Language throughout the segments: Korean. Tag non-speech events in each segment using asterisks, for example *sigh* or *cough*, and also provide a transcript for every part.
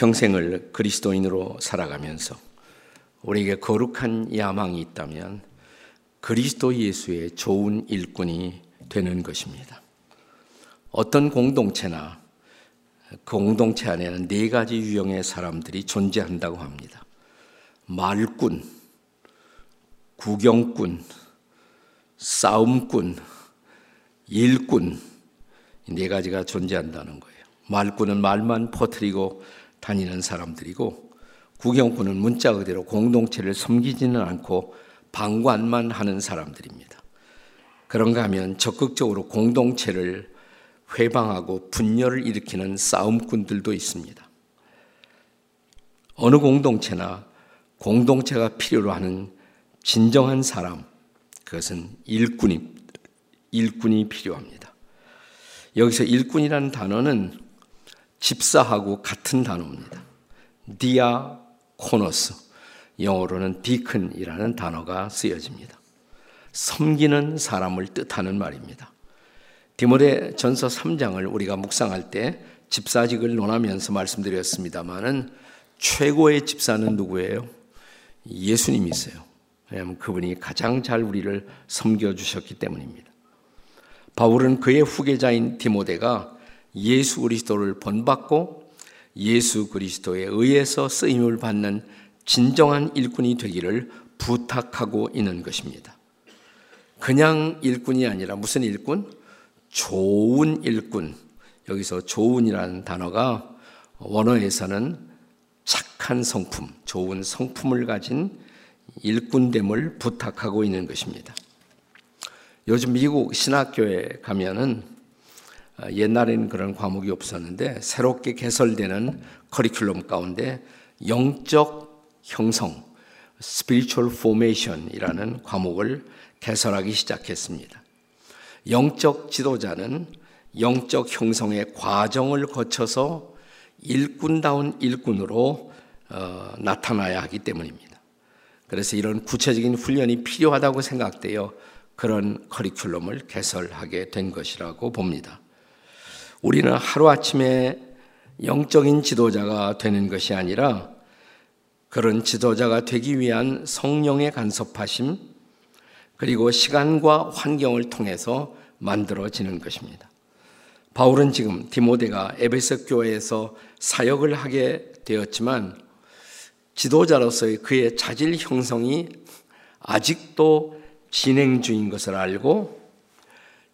평생을 그리스도인으로 살아가면서 우리에게 거룩한 야망이 있다면 그리스도 예수의 좋은 일꾼이 되는 것입니다. 어떤 공동체나 그 공동체 안에는 네 가지 유형의 사람들이 존재한다고 합니다. 말꾼, 구경꾼, 싸움꾼, 일꾼, 네 가지가 존재한다는 거예요. 말꾼은 말만 퍼뜨리고 다니는 사람들이고, 구경꾼은 문자 그대로 공동체를 섬기지는 않고 방관만 하는 사람들입니다. 그런가 하면 적극적으로 공동체를 회방하고 분열을 일으키는 싸움꾼들도 있습니다. 어느 공동체나 공동체가 필요로 하는 진정한 사람, 그것은 일꾼이, 일꾼이 필요합니다. 여기서 일꾼이라는 단어는 집사하고 같은 단어입니다. 디아코노스, 영어로는 디큰이라는 단어가 쓰여집니다. 섬기는 사람을 뜻하는 말입니다. 디모데 전서 3장을 우리가 묵상할 때 집사직을 논하면서 말씀드렸습니다만은 최고의 집사는 누구예요? 예수님이세요. 왜냐하면 그분이 가장 잘 우리를 섬겨주셨기 때문입니다. 바울은 그의 후계자인 디모데가 예수 그리스도를 본받고 예수 그리스도에 의해서 쓰임을 받는 진정한 일꾼이 되기를 부탁하고 있는 것입니다. 그냥 일꾼이 아니라 무슨 일꾼? 좋은 일꾼. 여기서 좋은이라는 단어가 원어에서는 착한 성품, 좋은 성품을 가진 일꾼됨을 부탁하고 있는 것입니다. 요즘 미국 신학교에 가면은 아, 옛날에는 그런 과목이 없었는데 새롭게 개설되는 커리큘럼 가운데 영적 형성, spiritual formation이라는 과목을 개설하기 시작했습니다. 영적 지도자는 영적 형성의 과정을 거쳐서 일꾼다운 일꾼으로 어, 나타나야 하기 때문입니다. 그래서 이런 구체적인 훈련이 필요하다고 생각되어 그런 커리큘럼을 개설하게 된 것이라고 봅니다. 우리는 하루아침에 영적인 지도자가 되는 것이 아니라 그런 지도자가 되기 위한 성령의 간섭하심 그리고 시간과 환경을 통해서 만들어지는 것입니다. 바울은 지금 디모데가 에베소 교회에서 사역을 하게 되었지만 지도자로서의 그의 자질 형성이 아직도 진행 중인 것을 알고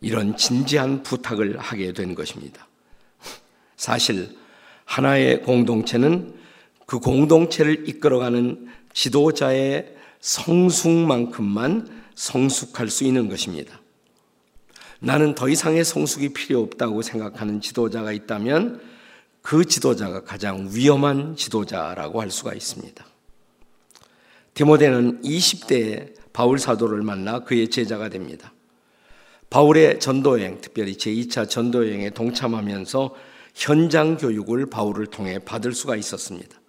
이런 진지한 부탁을 하게 된 것입니다. 사실 하나의 공동체는 그 공동체를 이끌어가는 지도자의 성숙만큼만 성숙할 수 있는 것입니다. 나는 더 이상의 성숙이 필요 없다고 생각하는 지도자가 있다면 그 지도자가 가장 위험한 지도자라고 할 수가 있습니다. 디모데는 20대에 바울 사도를 만나 그의 제자가 됩니다. 바울의 전도여행, 특별히 제2차 전도여행에 동참하면서 현장 교육을 바울을 통해 받을 수가 있었습니다.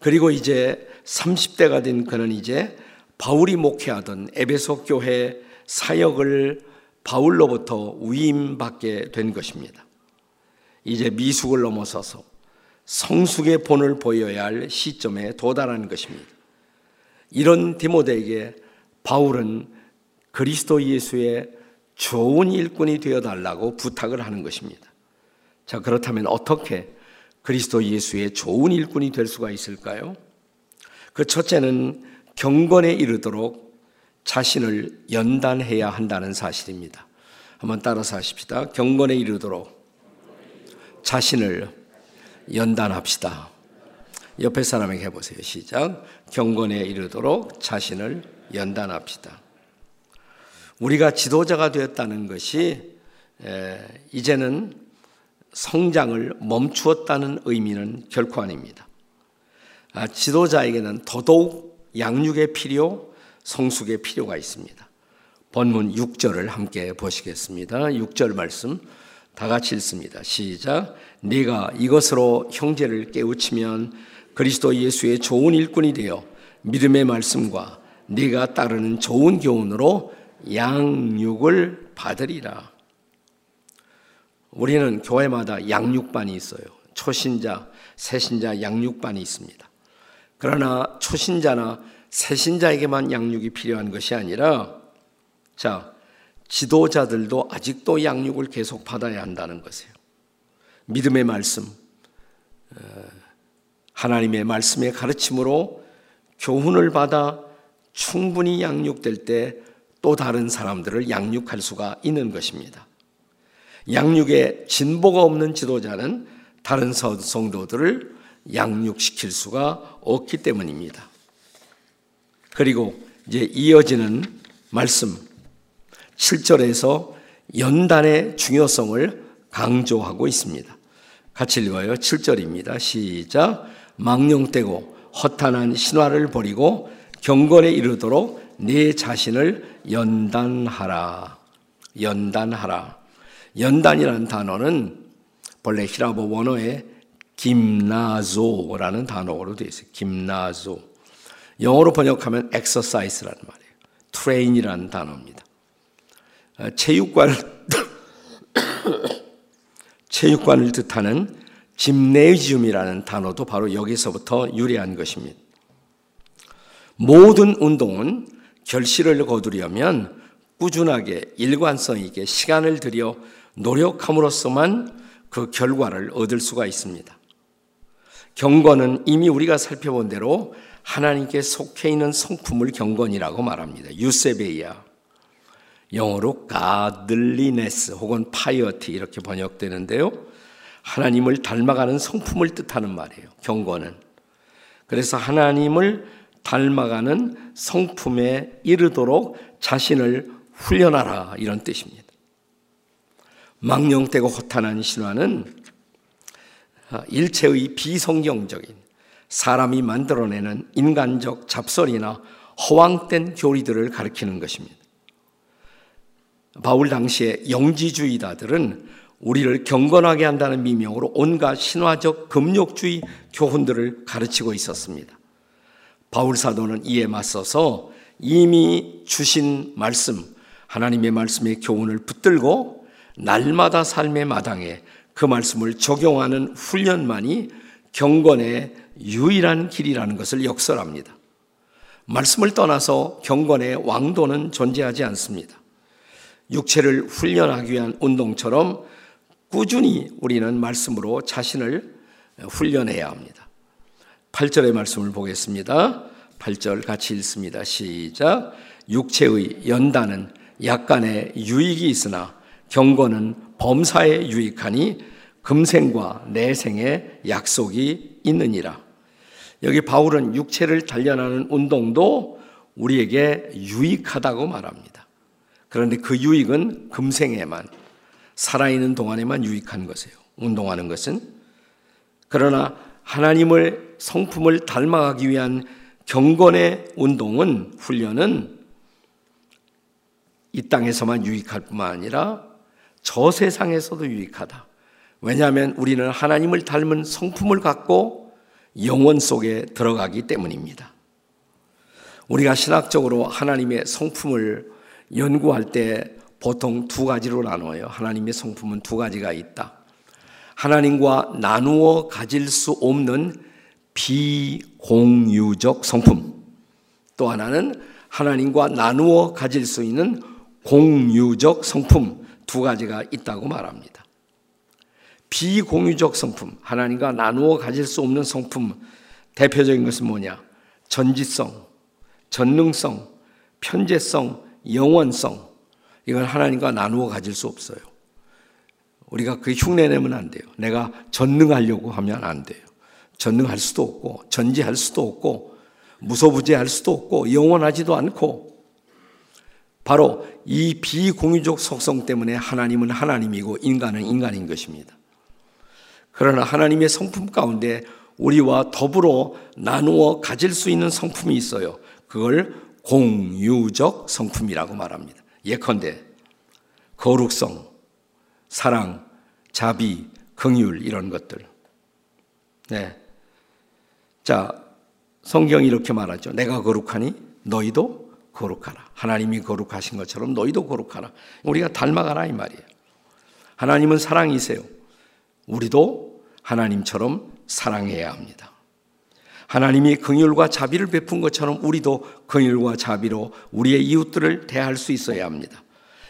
그리고 이제 30대가 된 그는 이제 바울이 목회하던 에베소 교회 사역을 바울로부터 위임받게 된 것입니다. 이제 미숙을 넘어서서 성숙의 본을 보여야 할 시점에 도달하는 것입니다. 이런 디모데에게 바울은 그리스도 예수의 좋은 일꾼이 되어 달라고 부탁을 하는 것입니다. 자, 그렇다면 어떻게 그리스도 예수의 좋은 일꾼이 될 수가 있을까요? 그 첫째는 경건에 이르도록 자신을 연단해야 한다는 사실입니다. 한번 따라서 하십시다. 경건에 이르도록 자신을 연단합시다. 옆에 사람에게 해보세요. 시작. 경건에 이르도록 자신을 연단합시다. 우리가 지도자가 되었다는 것이 이제는 성장을 멈추었다는 의미는 결코 아닙니다. 아, 지도자에게는 더더욱 양육의 필요, 성숙의 필요가 있습니다. 본문 6절을 함께 보시겠습니다. 6절 말씀 다 같이 읽습니다. 시작. 네가 이것으로 형제를 깨우치면 그리스도 예수의 좋은 일꾼이 되어 믿음의 말씀과 네가 따르는 좋은 교훈으로 양육을 받으리라. 우리는 교회마다 양육반이 있어요. 초신자, 새신자 양육반이 있습니다. 그러나 초신자나 새신자에게만 양육이 필요한 것이 아니라 자, 지도자들도 아직도 양육을 계속 받아야 한다는 것이에요. 믿음의 말씀, 어, 하나님의 말씀의 가르침으로 교훈을 받아 충분히 양육될 때 또 다른 사람들을 양육할 수가 있는 것입니다. 양육에 진보가 없는 지도자는 다른 성도들을 양육시킬 수가 없기 때문입니다. 그리고 이제 이어지는 말씀 7절에서 연단의 중요성을 강조하고 있습니다. 같이 읽어요. 7절입니다. 시작. 망령되고 허탄한 신화를 버리고 경건에 이르도록 내 자신을 연단하라. 연단하라. 연단이라는 단어는 본래 히라보 원어에 김나조라는 단어로 되어 있어요. 김나조. 영어로 번역하면 exercise라는 말이에요. train이라는 단어입니다. 아, 체육관 *coughs* 체육관을 뜻하는 짐네지움이라는 단어도 바로 여기서부터 유래한 것입니다. 모든 운동은 결실을 거두려면 꾸준하게 일관성 있게 시간을 들여 노력함으로써만 그 결과를 얻을 수가 있습니다. 경건은 이미 우리가 살펴본 대로 하나님께 속해 있는 성품을 경건이라고 말합니다. 유세베이아. 영어로 godliness 혹은 piety 이렇게 번역되는데요. 하나님을 닮아가는 성품을 뜻하는 말이에요. 경건은. 그래서 하나님을 닮아가는 성품에 이르도록 자신을 훈련하라 이런 뜻입니다. 망령되고 허탄한 신화는 일체의 비성경적인 사람이 만들어내는 인간적 잡설이나 허황된 교리들을 가리키는 것입니다. 바울 당시에 영지주의자들은 우리를 경건하게 한다는 미명으로 온갖 신화적 금욕주의 교훈들을 가르치고 있었습니다. 바울 사도는 이에 맞서서 이미 주신 말씀, 하나님의 말씀의 교훈을 붙들고 날마다 삶의 마당에 그 말씀을 적용하는 훈련만이 경건의 유일한 길이라는 것을 역설합니다. 말씀을 떠나서 경건의 왕도는 존재하지 않습니다. 육체를 훈련하기 위한 운동처럼 꾸준히 우리는 말씀으로 자신을 훈련해야 합니다. 8절의 말씀을 보겠습니다. 8절 같이 읽습니다. 시작. 육체의 연단은 약간의 유익이 있으나 경건은 범사에 유익하니 금생과 내생의 약속이 있느니라. 여기 바울은 육체를 단련하는 운동도 우리에게 유익하다고 말합니다. 그런데 그 유익은 금생에만 살아있는 동안에만 유익한 것이에요. 운동하는 것은 그러나 하나님을 성품을 닮아가기 위한 경건의 운동은 훈련은 이 땅에서만 유익할 뿐만 아니라 저 세상에서도 유익하다. 왜냐하면 우리는 하나님을 닮은 성품을 갖고 영원 속에 들어가기 때문입니다. 우리가 신학적으로 하나님의 성품을 연구할 때 보통 두 가지로 나눠요. 하나님의 성품은 두 가지가 있다. 하나님과 나누어 가질 수 없는 비공유적 성품. 또 하나는 하나님과 나누어 가질 수 있는 공유적 성품 두 가지가 있다고 말합니다. 비공유적 성품, 하나님과 나누어 가질 수 없는 성품, 대표적인 것은 뭐냐? 전지성, 전능성, 편재성, 영원성. 이건 하나님과 나누어 가질 수 없어요. 우리가 그 흉내 내면 안 돼요. 내가 전능하려고 하면 안 돼요. 전능할 수도 없고, 전지할 수도 없고, 무소부재할 수도 없고, 영원하지도 않고, 바로 이 비공유적 속성 때문에 하나님은 하나님이고 인간은 인간인 것입니다. 그러나 하나님의 성품 가운데 우리와 더불어 나누어 가질 수 있는 성품이 있어요. 그걸 공유적 성품이라고 말합니다. 예컨대 거룩성, 사랑, 자비, 긍휼 이런 것들. 네. 자, 성경이 이렇게 말하죠. 내가 거룩하니 너희도 거룩하라. 하나님이 거룩하신 것처럼 너희도 거룩하라. 우리가 닮아가라 이 말이에요. 하나님은 사랑이세요. 우리도 하나님처럼 사랑해야 합니다. 하나님이 긍휼과 자비를 베푼 것처럼 우리도 긍휼과 자비로 우리의 이웃들을 대할 수 있어야 합니다.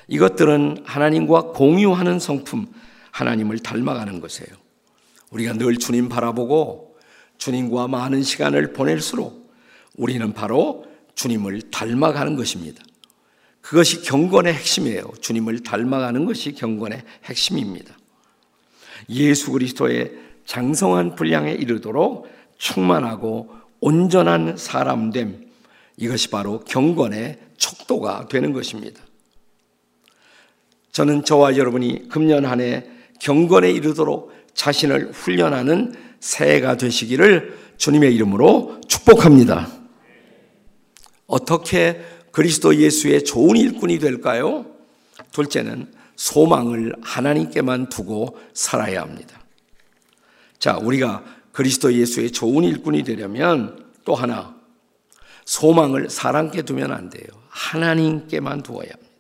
이것들은 하나님과 공유하는 성품, 하나님을 닮아가는 것이에요. 우리가 늘 주님 바라보고 주님과 많은 시간을 보낼수록 우리는 바로 주님을 닮아가는 것입니다. 그것이 경건의 핵심이에요. 주님을 닮아가는 것이 경건의 핵심입니다. 예수 그리스도의 장성한 분량에 이르도록 충만하고 온전한 사람됨 이것이 바로 경건의 척도가 되는 것입니다. 저는 저와 여러분이 금년 한 해 경건에 이르도록 자신을 훈련하는 새해가 되시기를 주님의 이름으로 축복합니다. 어떻게 그리스도 예수의 좋은 일꾼이 될까요? 둘째는 소망을 하나님께만 두고 살아야 합니다. 자, 우리가 그리스도 예수의 좋은 일꾼이 되려면 또 하나 소망을 사람께 두면 안 돼요. 하나님께만 두어야 합니다.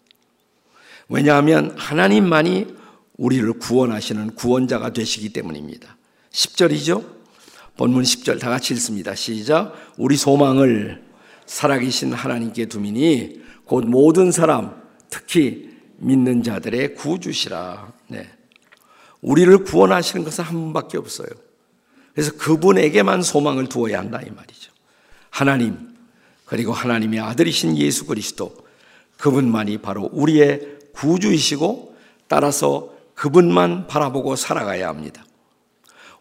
왜냐하면 하나님만이 우리를 구원하시는 구원자가 되시기 때문입니다. 10절이죠? 본문 10절 다 같이 읽습니다. 시작. 우리 소망을 살아계신 하나님께 두미니 곧 모든 사람, 특히 믿는 자들의 구주시라. 네. 우리를 구원하시는 것은 한 분밖에 없어요. 그래서 그분에게만 소망을 두어야 한다 이 말이죠. 하나님, 그리고 하나님의 아들이신 예수 그리스도, 그분만이 바로 우리의 구주이시고 따라서 그분만 바라보고 살아가야 합니다.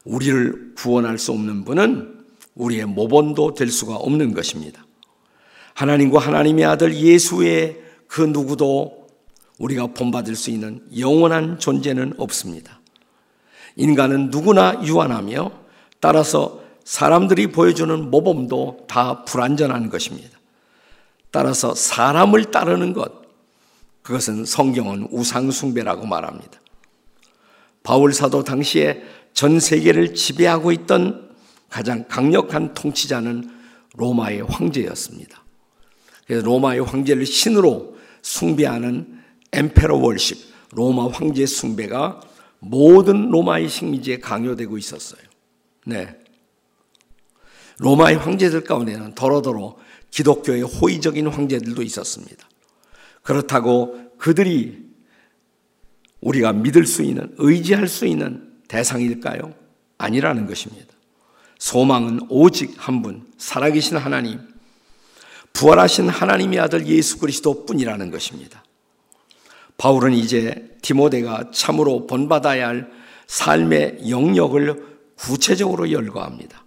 우리를 구원할 수 없는 분은 우리의 모본도 될 수가 없는 것입니다. 하나님과 하나님의 아들 예수의 그 누구도 우리가 본받을 수 있는 영원한 존재는 없습니다. 인간은 누구나 유한하며 따라서 사람들이 보여주는 모범도 다 불완전한 것입니다. 따라서 사람을 따르는 것, 그것은 성경은 우상숭배라고 말합니다. 바울 사도 당시에 전 세계를 지배하고 있던 가장 강력한 통치자는 로마의 황제였습니다. 그래서 로마의 황제를 신으로 숭배하는 엠페러 월십, 로마 황제 숭배가 모든 로마의 식민지에 강요되고 있었어요. 네. 로마의 황제들 가운데는 더러더러 기독교의 호의적인 황제들도 있었습니다. 그렇다고 그들이 우리가 믿을 수 있는, 의지할 수 있는 대상일까요? 아니라는 것입니다. 소망은 오직 한 분, 살아계신 하나님, 부활하신 하나님의 아들 예수 그리스도 뿐이라는 것입니다. 바울은 이제 디모데가 참으로 본받아야 할 삶의 영역을 구체적으로 열거합니다.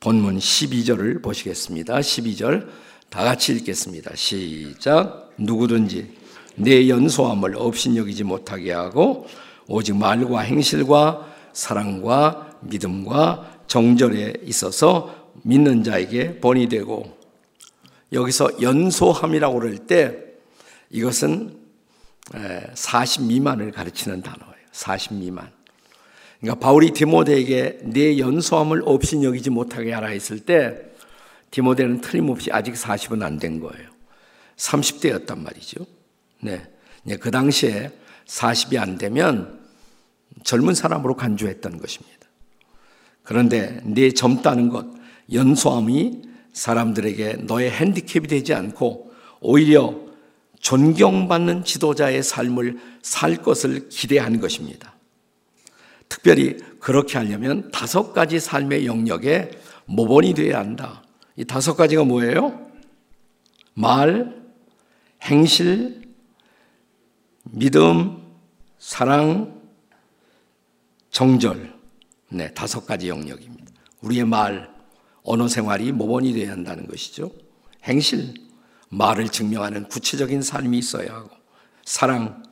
본문 12절을 보시겠습니다. 12절 다 같이 읽겠습니다. 시작. 누구든지 내 연소함을 업신여기지 못하게 하고 오직 말과 행실과 사랑과 믿음과 정절에 있어서 믿는 자에게 본이 되고 여기서 연소함이라고 그럴 때 이것은 40 미만을 가르치는 단어예요. 40 미만. 그러니까 바울이 디모데에게 내 연소함을 업신여기지 못하게 하라 했을 때 디모데는 틀림없이 아직 40은 안 된 거예요. 30대였단 말이죠. 네. 그 당시에 40이 안 되면 젊은 사람으로 간주했던 것입니다. 그런데 네 젊다는 것, 연소함이 사람들에게 너의 핸디캡이 되지 않고 오히려 존경받는 지도자의 삶을 살 것을 기대하는 것입니다. 특별히 그렇게 하려면 다섯 가지 삶의 영역에 모본이 되어야 한다. 이 다섯 가지가 뭐예요? 말, 행실, 믿음, 사랑, 정절. 네, 다섯 가지 영역입니다. 우리의 말, 언어 생활이 모본이 되어야 한다는 것이죠. 행실, 말을 증명하는 구체적인 삶이 있어야 하고, 사랑,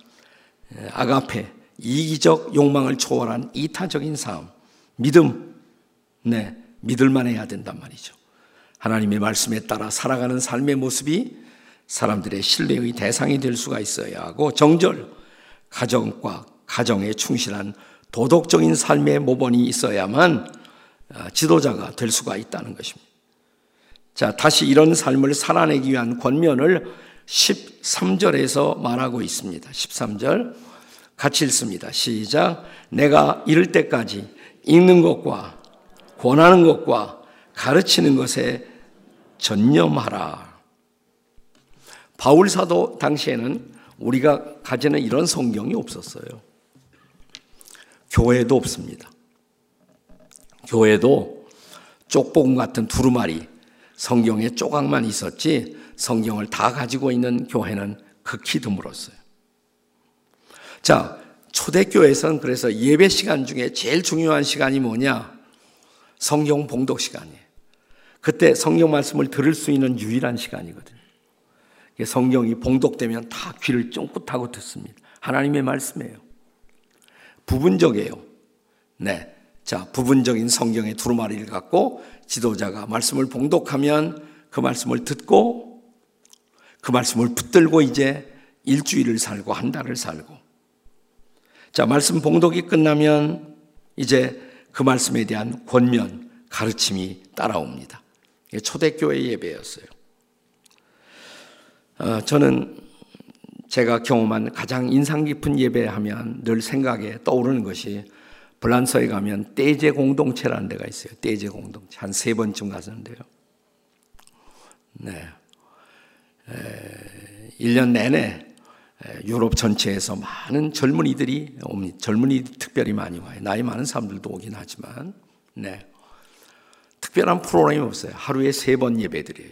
아가페, 이기적 욕망을 초월한 이타적인 삶, 믿음, 네, 믿을만 해야 된단 말이죠. 하나님의 말씀에 따라 살아가는 삶의 모습이 사람들의 신뢰의 대상이 될 수가 있어야 하고 정절, 가정과 가정에 충실한 도덕적인 삶의 모본이 있어야만 아, 지도자가 될 수가 있다는 것입니다. 자, 다시 이런 삶을 살아내기 위한 권면을 13절에서 말하고 있습니다. 13절 같이 읽습니다. 시작. 내가 이를 때까지 읽는 것과 권하는 것과 가르치는 것에 전념하라. 바울 사도 당시에는 우리가 가지는 이런 성경이 없었어요. 교회도 없습니다. 교회도 쪽봉 같은 두루마리 성경에 조각만 있었지 성경을 다 가지고 있는 교회는 극히 드물었어요. 자, 초대교회에서는 그래서 예배 시간 중에 제일 중요한 시간이 뭐냐? 성경 봉독 시간이에요. 그때 성경 말씀을 들을 수 있는 유일한 시간이거든요. 성경이 봉독되면 다 귀를 쫑긋하고 듣습니다. 하나님의 말씀이에요. 부분적이에요. 네. 자, 부분적인 성경의 두루마리를 갖고 지도자가 말씀을 봉독하면 그 말씀을 듣고 그 말씀을 붙들고 이제 일주일을 살고 한 달을 살고 자, 말씀 봉독이 끝나면 이제 그 말씀에 대한 권면, 가르침이 따라옵니다. 초대교회 예배였어요. 어, 저는 제가 경험한 가장 인상 깊은 예배하면 늘 생각에 떠오르는 것이 불란서에 가면 떼제 공동체라는 데가 있어요. 떼제 공동체. 한 세 번쯤 갔었는데요. 네. 에, 1년 내내 유럽 전체에서 많은 젊은이들이 옵니다. 젊은이 특별히 많이 와요. 나이 많은 사람들도 오긴 하지만, 네. 특별한 프로그램이 없어요. 하루에 세 번 예배드려요.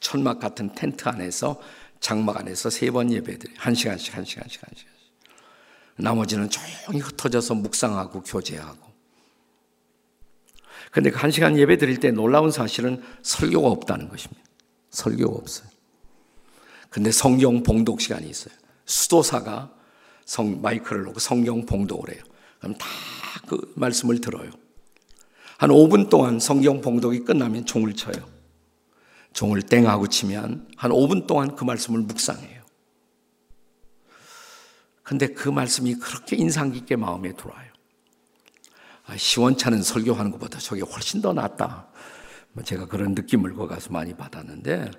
천막 같은 텐트 안에서 장막 안에서 세 번 예배드려요. 한 시간씩, 한 시간씩, 한 시간씩. 나머지는 조용히 흩어져서 묵상하고 교제하고. 근데 그 한 시간 예배 드릴 때 놀라운 사실은 설교가 없다는 것입니다. 설교가 없어요. 근데 성경 봉독 시간이 있어요. 수도사가 성, 마이크를 놓고 성경 봉독을 해요. 그럼 다 그 말씀을 들어요. 한 5분 동안 성경 봉독이 끝나면 종을 쳐요. 종을 땡 하고 치면 한 5분 동안 그 말씀을 묵상해요. 근데 그 말씀이 그렇게 인상 깊게 마음에 들어와요. 아, 시원찮은 설교하는 것보다 저게 훨씬 더 낫다. 뭐 제가 그런 느낌을 거 가서 많이 받았는데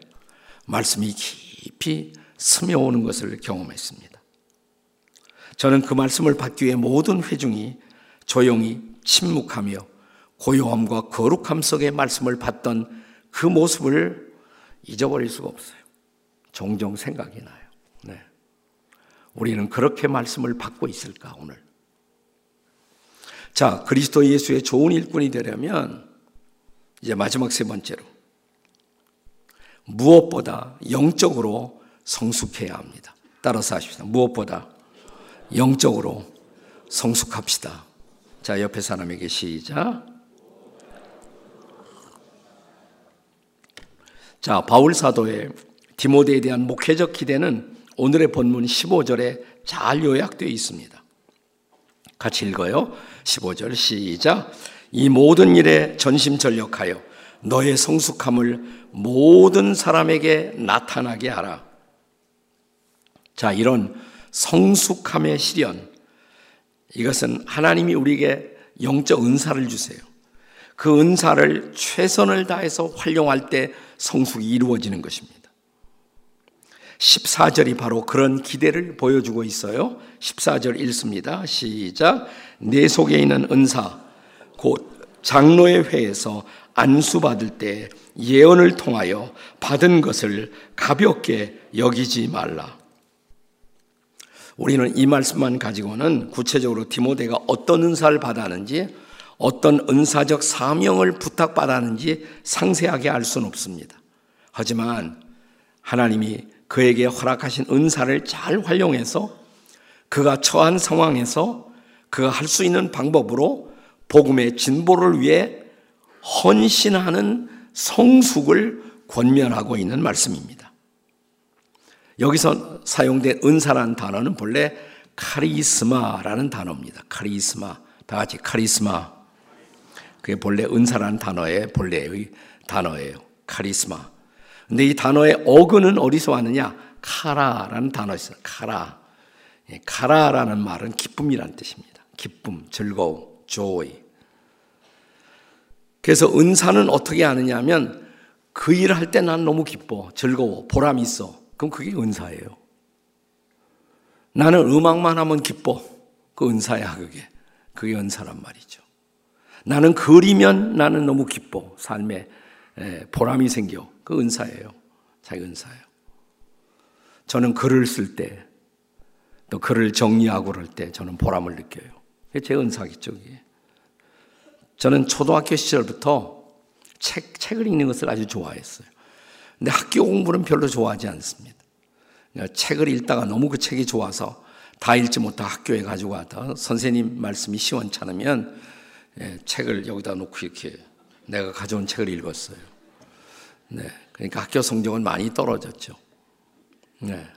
말씀이 깊이 스며오는 것을 경험했습니다. 저는 그 말씀을 받기 위해 모든 회중이 조용히 침묵하며 고요함과 거룩함 속의 말씀을 받던 그 모습을 잊어버릴 수가 없어요. 종종 생각이 나요. 네. 우리는 그렇게 말씀을 받고 있을까, 오늘? 자, 그리스도 예수의 좋은 일꾼이 되려면 이제 마지막 세 번째로 무엇보다 영적으로 성숙해야 합니다. 따라서 하십시다. 무엇보다 영적으로 성숙합시다. 자, 옆에 사람에게 시작. 자, 바울 사도의 디모데에 대한 목회적 기대는 오늘의 본문 15절에 잘 요약되어 있습니다. 같이 읽어요. 15절 시작. 이 모든 일에 전심 전력하여 너의 성숙함을 모든 사람에게 나타나게 하라. 자, 이런 성숙함의 시련. 이것은 하나님이 우리에게 영적 은사를 주세요. 그 은사를 최선을 다해서 활용할 때 성숙이 이루어지는 것입니다. 14절이 바로 그런 기대를 보여주고 있어요. 14절 읽습니다. 시작. 내 속에 있는 은사, 곧 장로의 회에서 안수받을 때 예언을 통하여 받은 것을 가볍게 여기지 말라. 우리는 이 말씀만 가지고는 구체적으로 디모데가 어떤 은사를 받았는지 어떤 은사적 사명을 부탁받았는지 상세하게 알 수는 없습니다. 하지만 하나님이 그에게 허락하신 은사를 잘 활용해서 그가 처한 상황에서 그가 할 수 있는 방법으로 복음의 진보를 위해 헌신하는 성숙을 권면하고 있는 말씀입니다. 여기서 사용된 은사라는 단어는 본래 카리스마라는 단어입니다. 카리스마. 다 같이 카리스마. 그게 본래 은사라는 단어의 본래의 단어예요. 카리스마. 근데 이 단어의 어근은 어디서 왔느냐? 카라라는 단어 있어요. 카라. 예, 카라라는 말은 기쁨이란 뜻입니다. 기쁨, 즐거움, joy. 그래서 은사는 어떻게 하느냐 면 그 일을 할 때 난 너무 기뻐, 즐거워, 보람 있어. 그럼 그게 은사예요. 나는 음악만 하면 기뻐. 그 은사야, 그게. 그게 은사란 말이죠. 나는 그리면 나는 너무 기뻐. 삶에 보람이 생겨. 그 은사예요. 자기 은사예요. 저는 글을 쓸 때, 또 글을 정리하고 그럴 때 저는 보람을 느껴요. 제 은사겠죠, 그게. 저는 초등학교 시절부터 책, 책을 읽는 것을 아주 좋아했어요. 근데 학교 공부는 별로 좋아하지 않습니다. 책을 읽다가 너무 그 책이 좋아서 다 읽지 못하 학교에 가지고 와서 선생님 말씀이 시원찮으면 예, 책을 여기다 놓고 이렇게 내가 가져온 책을 읽었어요. 네. 그러니까 학교 성적은 많이 떨어졌죠. 네.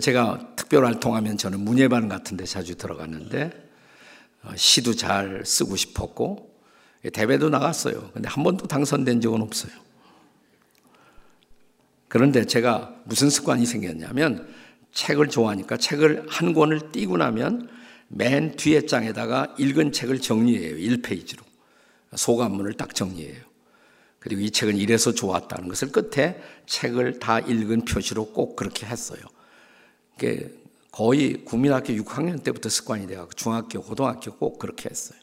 제가 특별 활동하면 저는 문예반 같은 데 자주 들어갔는데 어, 시도 잘 쓰고 싶었고 대회도 나갔어요. 근데 한 번도 당선된 적은 없어요. 그런데 제가 무슨 습관이 생겼냐면 책을 좋아하니까 책을 한 권을 띄고 나면 맨 뒤에 장에다가 읽은 책을 정리해요. 1페이지로. 소감문을 딱 정리해요. 그리고 이 책은 이래서 좋았다는 것을 끝에 책을 다 읽은 표시로 꼭 그렇게 했어요. 거의 국민학교 6학년 때부터 습관이 돼가지고 중학교, 고등학교 꼭 그렇게 했어요.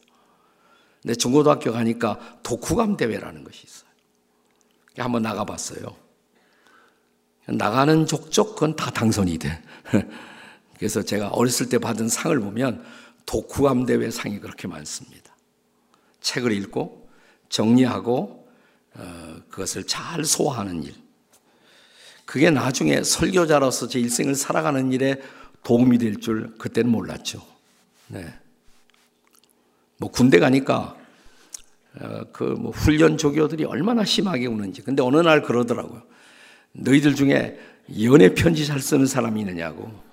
근데 중고등학교 가니까 독후감 대회라는 것이 있어요. 한번 나가봤어요. 나가는 족족 그건 다 당선이 돼. *laughs* 그래서 제가 어렸을 때 받은 상을 보면 독후감 대회 상이 그렇게 많습니다. 책을 읽고 정리하고 어, 그것을 잘 소화하는 일. 그게 나중에 설교자로서 제 일생을 살아가는 일에 도움이 될 줄 그때는 몰랐죠. 네. 뭐 군대 가니까 어, 그뭐 훈련 조교들이 얼마나 심하게 우는지. 근데 어느 날 그러더라고요. 너희들 중에 연애 편지 잘 쓰는 사람이 있느냐고.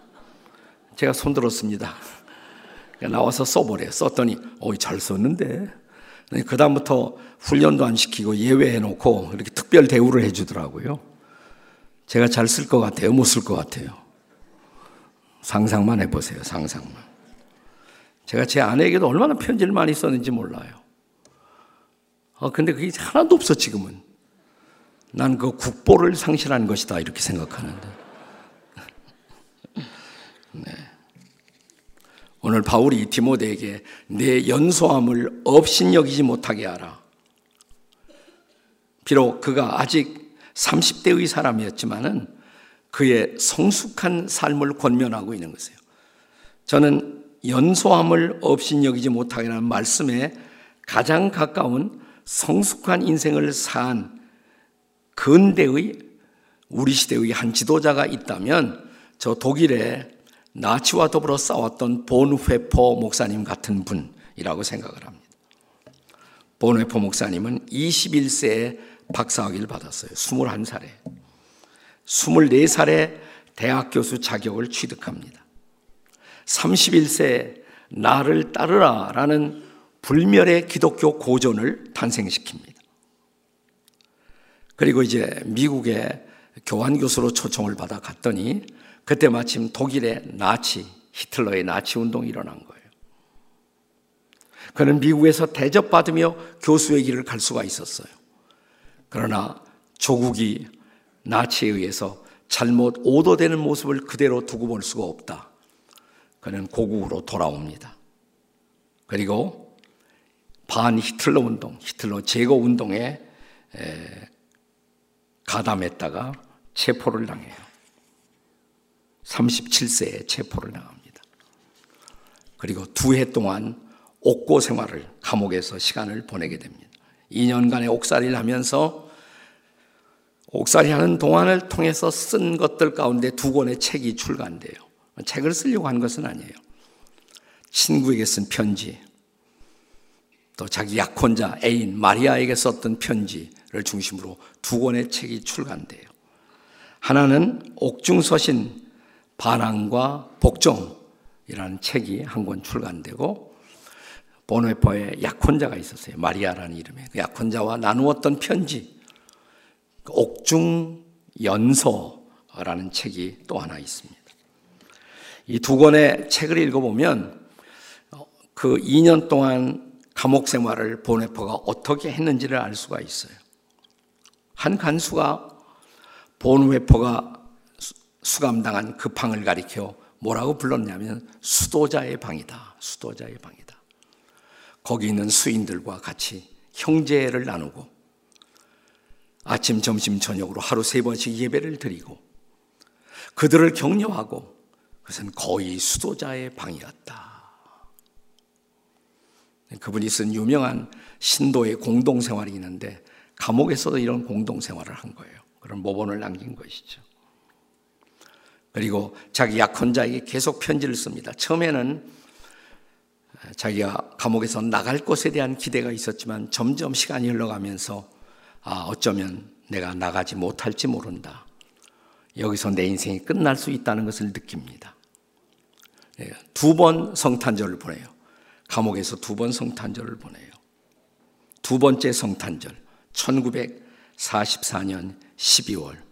제가 손들었습니다. 나와서 써보래. 썼더니, 어, 잘 썼는데. 그다음부터 훈련도 안 시키고 예외해 놓고 이렇게 특별 대우를 해주더라고요. 제가 잘 쓸 것 같아요? 못 쓸 것 같아요? 상상만 해보세요, 상상만. 제가 제 아내에게도 얼마나 편지를 많이 썼는지 몰라요. 어, 근데 그게 하나도 없어, 지금은. 난 그 국보를 상실한 것이다, 이렇게 생각하는데. *laughs* 네. 오늘 바울이 디모데에게 내 연소함을 없인 여기지 못하게 하라. 비록 그가 아직 30대의 사람이었지만은 그의 성숙한 삶을 권면하고 있는 것이에요. 저는 연소함을 없인 여기지 못하게라는 말씀에 가장 가까운 성숙한 인생을 산 근대의 우리 시대의 한 지도자가 있다면 저 독일의 나치와 더불어 싸웠던 본회포 목사님 같은 분이라고 생각을 합니다. 본회포 목사님은 21세에 박사학위를 받았어요. 21살에. 24살에 대학 교수 자격을 취득합니다. 31세에 나를 따르라 라는 불멸의 기독교 고전을 탄생시킵니다. 그리고 이제 미국의 교환 교수로 초청을 받아 갔더니 그때 마침 독일의 나치, 히틀러의 나치 운동이 일어난 거예요. 그는 미국에서 대접받으며 교수의 길을 갈 수가 있었어요. 그러나 조국이 나치에 의해서 잘못 오도되는 모습을 그대로 두고 볼 수가 없다. 그는 고국으로 돌아옵니다. 그리고 반 히틀러 운동, 히틀러 제거 운동에 가담했다가 체포를 당해요. 37세에 체포를 당합니다. 그리고 두 해 동안 옥고 생활을 감옥에서 시간을 보내게 됩니다. 2년간의 옥살이를 하면서 옥살이 하는 동안을 통해서 쓴 것들 가운데 두 권의 책이 출간돼요. 책을 쓰려고 한 것은 아니에요. 친구에게 쓴 편지, 또 자기 약혼자 애인 마리아에게 썼던 편지를 중심으로 두 권의 책이 출간돼요. 하나는 옥중서신 반항과 복종이라는 책이 한 권 출간되고 보네퍼의 약혼자가 있었어요. 마리아라는 이름의 그 약혼자와 나누었던 편지 옥중 연서라는 책이 또 하나 있습니다. 이 두 권의 책을 읽어보면 그 2년 동안 감옥 생활을 보네퍼가 어떻게 했는지를 알 수가 있어요. 한 간수가 본웨퍼가 수감당한 그 방을 가리켜 뭐라고 불렀냐면 수도자의 방이다. 수도자의 방이다. 거기 있는 수인들과 같이 형제를 나누고 아침, 점심, 저녁으로 하루 세 번씩 예배를 드리고 그들을 격려하고 그것은 거의 수도자의 방이었다. 그분이 쓴 유명한 신도의 공동생활이 있는데 감옥에서도 이런 공동생활을 한 거예요. 그런 모본을 남긴 것이죠. 그리고 자기 약혼자에게 계속 편지를 씁니다. 처음에는 자기가 감옥에서 나갈 것에 대한 기대가 있었지만 점점 시간이 흘러가면서 아, 어쩌면 내가 나가지 못할지 모른다. 여기서 내 인생이 끝날 수 있다는 것을 느낍니다. 네, 두번 성탄절을 보내요. 감옥에서 두 번 성탄절을 보내요. 두 번째 성탄절, 1944년 12월.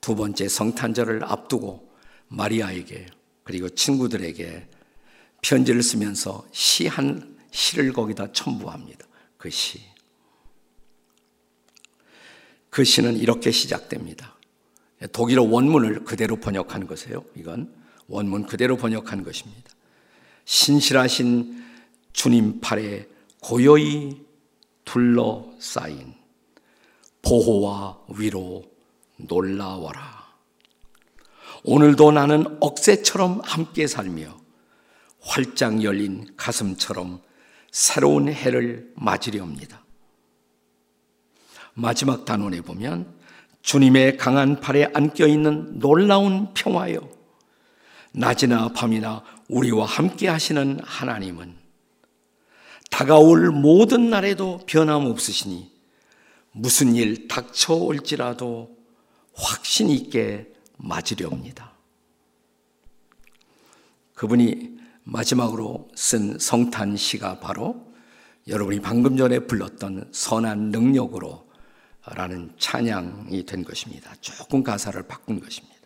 두 번째 성탄절을 앞두고 마리아에게 그리고 친구들에게 편지를 쓰면서 시 한 시를 거기다 첨부합니다. 그 시. 그 시는 이렇게 시작됩니다. 독일어 원문을 그대로 번역한 것이에요. 이건 원문 그대로 번역한 것입니다. 신실하신 주님 팔에 고요히 둘러싸인 보호와 위로 놀라워라. 오늘도 나는 억새처럼 함께 살며 활짝 열린 가슴처럼 새로운 해를 맞으려합니다. 마지막 단원에 보면 주님의 강한 팔에 안겨 있는 놀라운 평화요. 낮이나 밤이나 우리와 함께 하시는 하나님은 다가올 모든 날에도 변함없으시니 무슨 일 닥쳐올지라도 확신 있게 맞으려옵니다. 그분이 마지막으로 쓴 성탄 시가 바로 여러분이 방금 전에 불렀던 선한 능력으로 라는 찬양이 된 것입니다. 조금 가사를 바꾼 것입니다.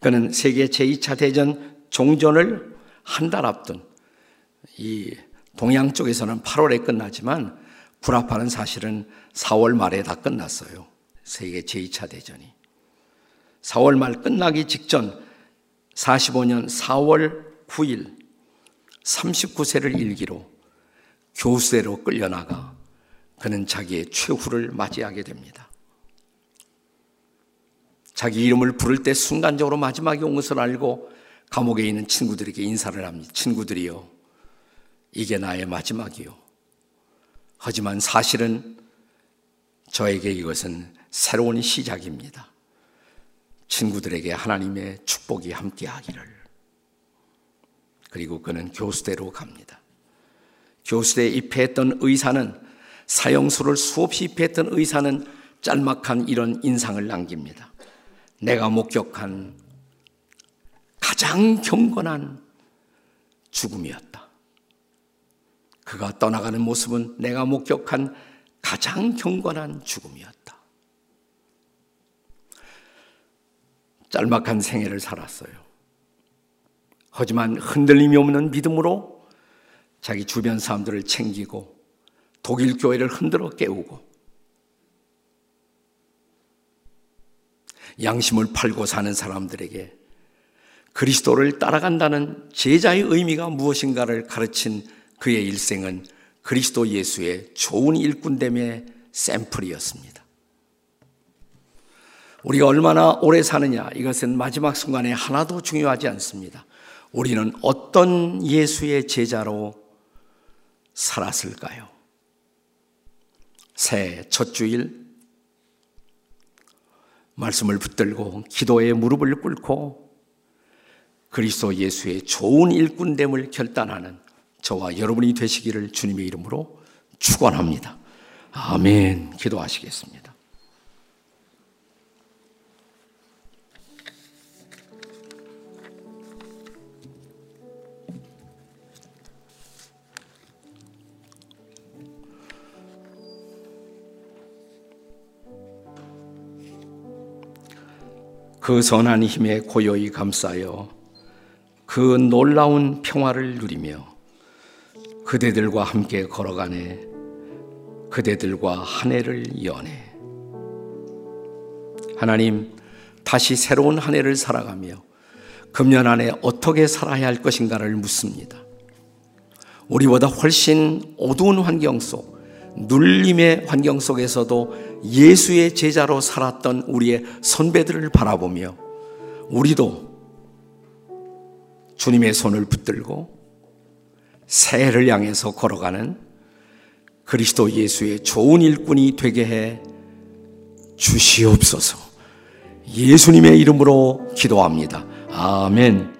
그는 세계 제2차 대전 종전을 한 달 앞둔 이 동양 쪽에서는 8월에 끝나지만 구라파는 사실은 4월 말에 다 끝났어요. 세계 제2차 대전이. 4월 말 끝나기 직전 45년 4월 9일 39세를 일기로 교수대로 끌려나가 그는 자기의 최후를 맞이하게 됩니다. 자기 이름을 부를 때 순간적으로 마지막에 온 것을 알고 감옥에 있는 친구들에게 인사를 합니다. 친구들이요. 이게 나의 마지막이요. 하지만 사실은 저에게 이것은 새로운 시작입니다. 친구들에게 하나님의 축복이 함께 하기를. 그리고 그는 교수대로 갑니다. 교수대에 입회했던 의사는 사형수를 수없이 입회했던 의사는 짤막한 이런 인상을 남깁니다. 내가 목격한 가장 경건한 죽음이었다. 그가 떠나가는 모습은 내가 목격한 가장 경건한 죽음이었다. 짤막한 생애를 살았어요. 하지만 흔들림이 없는 믿음으로 자기 주변 사람들을 챙기고 독일 교회를 흔들어 깨우고 양심을 팔고 사는 사람들에게 그리스도를 따라간다는 제자의 의미가 무엇인가를 가르친 그의 일생은 그리스도 예수의 좋은 일꾼됨의 샘플이었습니다. 우리가 얼마나 오래 사느냐, 이것은 마지막 순간에 하나도 중요하지 않습니다. 우리는 어떤 예수의 제자로 살았을까요? 새첫 주일, 말씀을 붙들고 기도에 무릎을 꿇고 그리스도 예수의 좋은 일꾼됨을 결단하는 저와 여러분이 되시기를 주님의 이름으로 축원합니다. 아멘. 기도하시겠습니다. 그 선한 힘에 고요히 감싸여 그 놀라운 평화를 누리며 그대들과 함께 걸어가네 그대들과 한 해를 여네 하나님 다시 새로운 한 해를 살아가며 금년 안에 어떻게 살아야 할 것인가를 묻습니다. 우리보다 훨씬 어두운 환경 속, 눌림의 환경 속에서도 예수의 제자로 살았던 우리의 선배들을 바라보며 우리도 주님의 손을 붙들고 새해를 향해서 걸어가는 그리스도 예수의 좋은 일꾼이 되게 해 주시옵소서. 예수님의 이름으로 기도합니다. 아멘.